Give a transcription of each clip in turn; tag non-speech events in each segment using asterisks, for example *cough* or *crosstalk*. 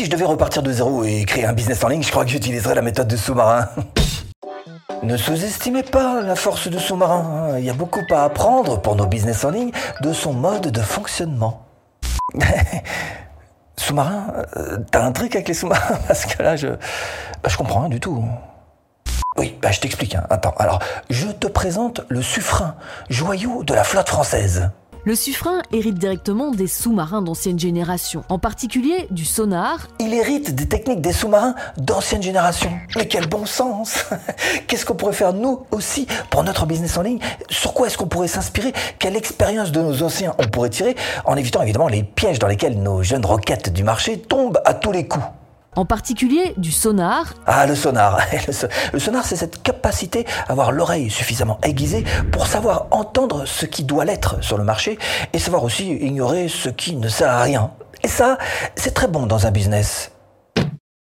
Si je devais repartir de zéro et créer un business en ligne, je crois que j'utiliserais la méthode de sous-marin. *laughs* Ne sous-estimez pas la force de sous-marin. Il y a beaucoup à apprendre pour nos business en ligne de son mode de fonctionnement. *laughs* sous-marin euh, T'as un truc avec les sous-marins? *laughs* Parce que là, je, bah, je comprends rien du tout. Oui, bah, je t'explique. hein. Attends, alors, je te présente le suffrain, joyau de la flotte française. Le suffrain hérite directement des sous-marins d'ancienne génération, en particulier du sonar Il hérite des techniques des sous-marins d'ancienne génération. Mais quel bon sens *laughs* Qu'est-ce qu'on pourrait faire nous aussi pour notre business en ligne? Sur quoi est-ce qu'on pourrait s'inspirer? Quelle expérience de nos anciens on pourrait tirer En évitant évidemment les pièges dans lesquels nos jeunes roquettes du marché tombent à tous les coups? En particulier du sonar, Ah, le sonar. *laughs* Le so- Le sonar, c'est cette capacité à avoir l'oreille suffisamment aiguisée pour savoir entendre ce qui doit l'être sur le marché et savoir aussi ignorer ce qui ne sert à rien. Et ça, c'est très bon dans un business.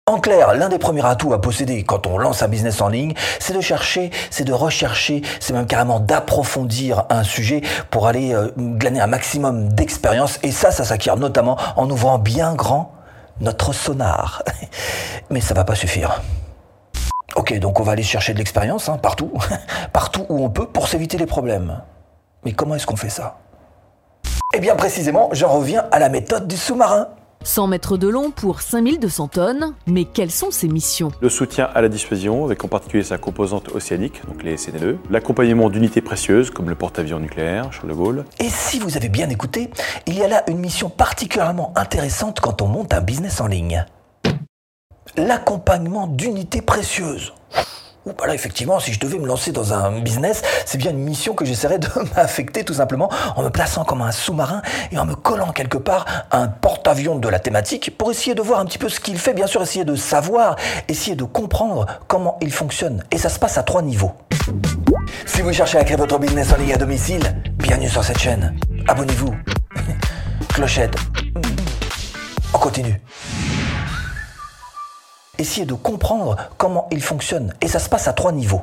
En clair, l'un des premiers atouts à posséder quand on lance un business en ligne, c'est de chercher, c'est de rechercher, c'est même carrément d'approfondir un sujet pour aller euh, glaner un maximum d'expérience. Et ça, ça s'acquiert notamment en ouvrant bien grand notre sonar. *laughs* Mais ça va pas suffire. Ok, donc on va aller chercher de l'expérience hein, partout, *laughs* partout où on peut pour s'éviter les problèmes. Mais comment est-ce qu'on fait ça? Eh bien précisément, j'en reviens à la méthode du sous-marin. 100 mètres de long pour 5200 tonnes. Mais quelles sont ses missions? Le soutien à la dissuasion, avec en particulier sa composante océanique, donc les CNLE. L'accompagnement d'unités précieuses, comme le porte-avions nucléaire, Charles de Gaulle. Et si vous avez bien écouté, il y a là une mission particulièrement intéressante quand on monte un business en ligne. L'accompagnement d'unités précieuses. Ouh, bah là, effectivement, si je devais me lancer dans un business, c'est bien une mission que j'essaierais de *laughs* m'affecter tout simplement en me plaçant comme un sous-marin et en me collant quelque part un porte-avions de la thématique pour essayer de voir un petit peu ce qu'il fait, bien sûr, essayer de savoir, essayer de comprendre comment il fonctionne. Et ça se passe à trois niveaux. Si vous cherchez à créer votre business en ligne à domicile, bienvenue sur cette chaîne. Abonnez-vous. *laughs* Clochette. On continue. Essayez de comprendre comment il fonctionne. Et ça se passe à trois niveaux.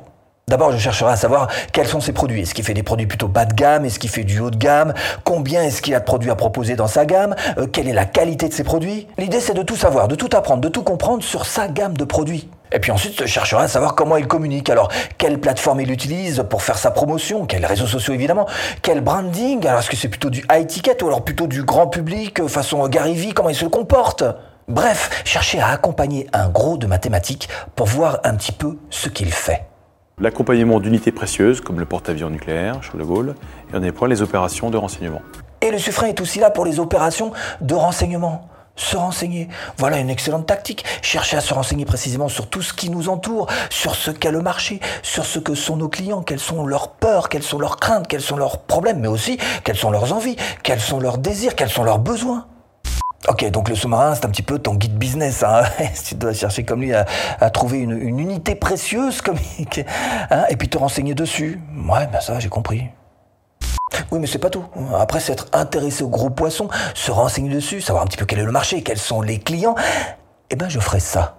D'abord, je chercherai à savoir quels sont ses produits. Est-ce qu'il fait des produits plutôt bas de gamme? Est-ce qu'il fait du haut de gamme? Combien est-ce qu'il a de produits à proposer dans sa gamme? Euh, Quelle est la qualité de ses produits? L'idée, c'est de tout savoir, de tout apprendre, de tout comprendre sur sa gamme de produits. Et puis ensuite, je chercherai à savoir comment il communique. Alors, quelle plateforme il utilise pour faire sa promotion? Quels réseaux sociaux, évidemment? Quel branding? Alors, est-ce que c'est plutôt du high ticket ou alors plutôt du grand public, euh, façon Gary Vee? Comment il se comporte? Bref, chercher à accompagner un gros de mathématiques pour voir un petit peu ce qu'il fait. L'accompagnement d'unités précieuses, comme le porte-avions nucléaire, Charles de Gaulle. Et on déploie les opérations de renseignement. Et le suffrain est aussi là pour les opérations de renseignement. Se renseigner. Voilà une excellente tactique. Chercher à se renseigner précisément sur tout ce qui nous entoure, sur ce qu'est le marché, sur ce que sont nos clients, quelles sont leurs peurs, quelles sont leurs craintes, quels sont leurs problèmes, mais aussi quelles sont leurs envies, quels sont leurs désirs, quels sont leurs besoins. Ok, donc le sous-marin, c'est un petit peu ton guide business. Hein. *laughs* Tu dois chercher comme lui à, trouver une, unité précieuse, comme, *laughs* hein, et puis te renseigner dessus. Ouais, ben ça, j'ai compris. Oui, mais c'est pas tout. Après s'être intéressé aux gros poissons, se renseigner dessus, savoir un petit peu quel est le marché, quels sont les clients, eh ben je ferai ça.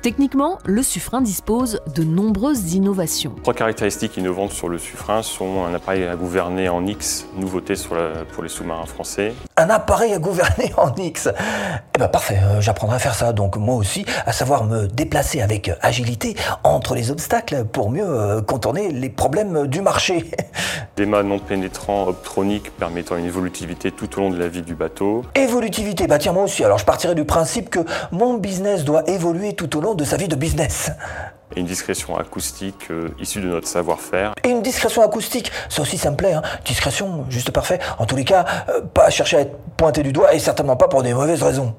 Techniquement, le suffrain dispose de nombreuses innovations. Trois caractéristiques innovantes sur le suffrain sont un appareil à gouverner en X, nouveauté sur la- pour les sous-marins français. Un appareil à gouverner en X. Eh ben parfait, euh, j'apprendrai à faire ça. Donc moi aussi, à savoir me déplacer avec agilité entre les obstacles pour mieux euh, contourner les problèmes du marché. *laughs* Des mâts non pénétrants optroniques permettant une évolutivité tout au long de la vie du bateau. Évolutivité, bah tiens moi aussi. Alors je partirai du principe que mon business doit évoluer tout au long de sa vie de business. Et une discrétion acoustique euh, issue de notre savoir-faire. Et une discrétion acoustique, ça aussi ça me plaît, hein. discrétion, juste parfait. En tous les cas, euh, pas chercher à être pointé du doigt et certainement pas pour des mauvaises raisons.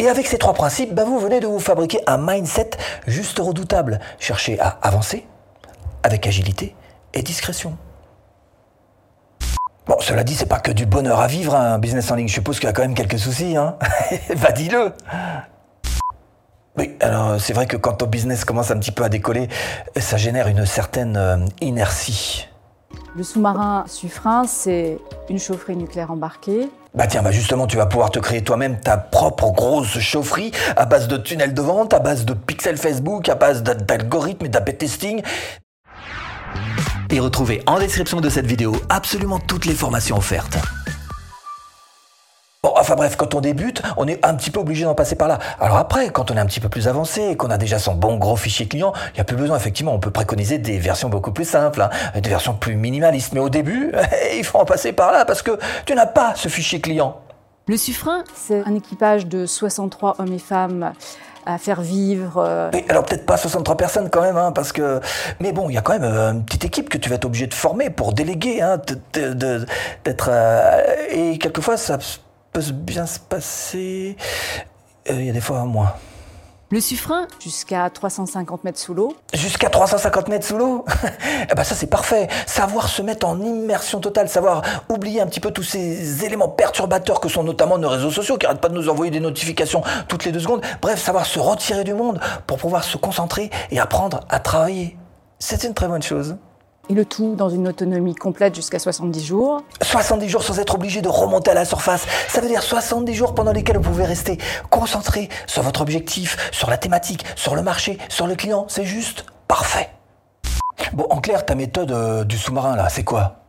Et avec ces trois principes, bah, vous venez de vous fabriquer un mindset juste redoutable. Cherchez à avancer avec agilité et discrétion. Bon, cela dit, c'est pas que du bonheur à vivre, hein, un business en ligne. Je suppose qu'il y a quand même quelques soucis, hein. *laughs* bah dis-le oui, alors c'est vrai que quand ton business commence un petit peu à décoller, ça génère une certaine euh, inertie. Le sous-marin Suffrain, c'est une chaufferie nucléaire embarquée. Bah tiens, bah justement, tu vas pouvoir te créer toi-même ta propre grosse chaufferie à base de tunnels de vente, à base de pixels Facebook, à base d'algorithmes et d'AB testing. Et retrouvez en description de cette vidéo absolument toutes les formations offertes. Bon, enfin bref, quand on débute, on est un petit peu obligé d'en passer par là. Alors après, quand on est un petit peu plus avancé et qu'on a déjà son bon gros fichier client, il n'y a plus besoin, effectivement, on peut préconiser des versions beaucoup plus simples, hein, des versions plus minimalistes. Mais au début, *laughs* il faut en passer par là parce que tu n'as pas ce fichier client. Le suffrain, c'est un équipage de 63 hommes et femmes à faire vivre. Euh, alors peut-être pas 63 personnes quand même, hein, parce que. Mais bon, il y a quand même euh, une petite équipe que tu vas être obligé de former pour déléguer, hein, d'être. Euh, et quelquefois, ça peut bien se passer. Il y a des fois moins. Le suffrain Jusqu'à 350 mètres sous l'eau. Jusqu'à 350 mètres sous l'eau *laughs* Eh ben ça c'est parfait. Savoir se mettre en immersion totale, savoir oublier un petit peu tous ces éléments perturbateurs que sont notamment nos réseaux sociaux qui arrêtent pas de nous envoyer des notifications toutes les deux secondes. Bref, savoir se retirer du monde pour pouvoir se concentrer et apprendre à travailler. C'est une très bonne chose. Et le tout dans une autonomie complète jusqu'à 70 jours. 70 jours sans être obligé de remonter à la surface. Ça veut dire 70 jours pendant lesquels vous pouvez rester concentré sur votre objectif, sur la thématique, sur le marché, sur le client. C'est juste parfait. Bon, en clair, ta méthode euh, du sous-marin là, c'est quoi?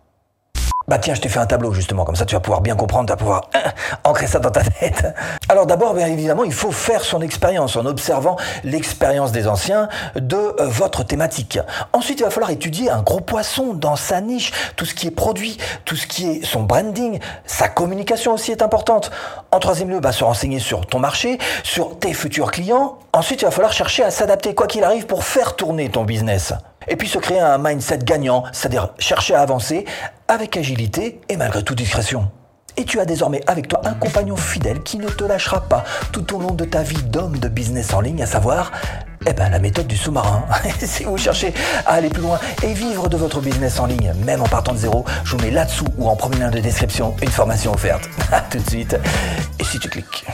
Bah tiens, je t'ai fait un tableau justement, comme ça tu vas pouvoir bien comprendre, tu vas pouvoir hein, ancrer ça dans ta tête. Alors d'abord, bien évidemment, il faut faire son expérience en observant l'expérience des anciens de euh, votre thématique. Ensuite, il va falloir étudier un gros poisson dans sa niche, tout ce qui est produit, tout ce qui est son branding, sa communication aussi est importante. En troisième lieu, bah, se renseigner sur ton marché, sur tes futurs clients. Ensuite, il va falloir chercher à s'adapter quoi qu'il arrive pour faire tourner ton business. Et puis se créer un mindset gagnant, c'est-à-dire chercher à avancer avec agilité et malgré toute discrétion. Et tu as désormais avec toi un compagnon fidèle qui ne te lâchera pas tout au long de ta vie d'homme de business en ligne, à savoir eh ben, la méthode du sous-marin. *laughs* si vous cherchez à aller plus loin et vivre de votre business en ligne, même en partant de zéro, je vous mets là-dessous ou en premier lien de description une formation offerte. *laughs* A tout de suite. Et si tu cliques.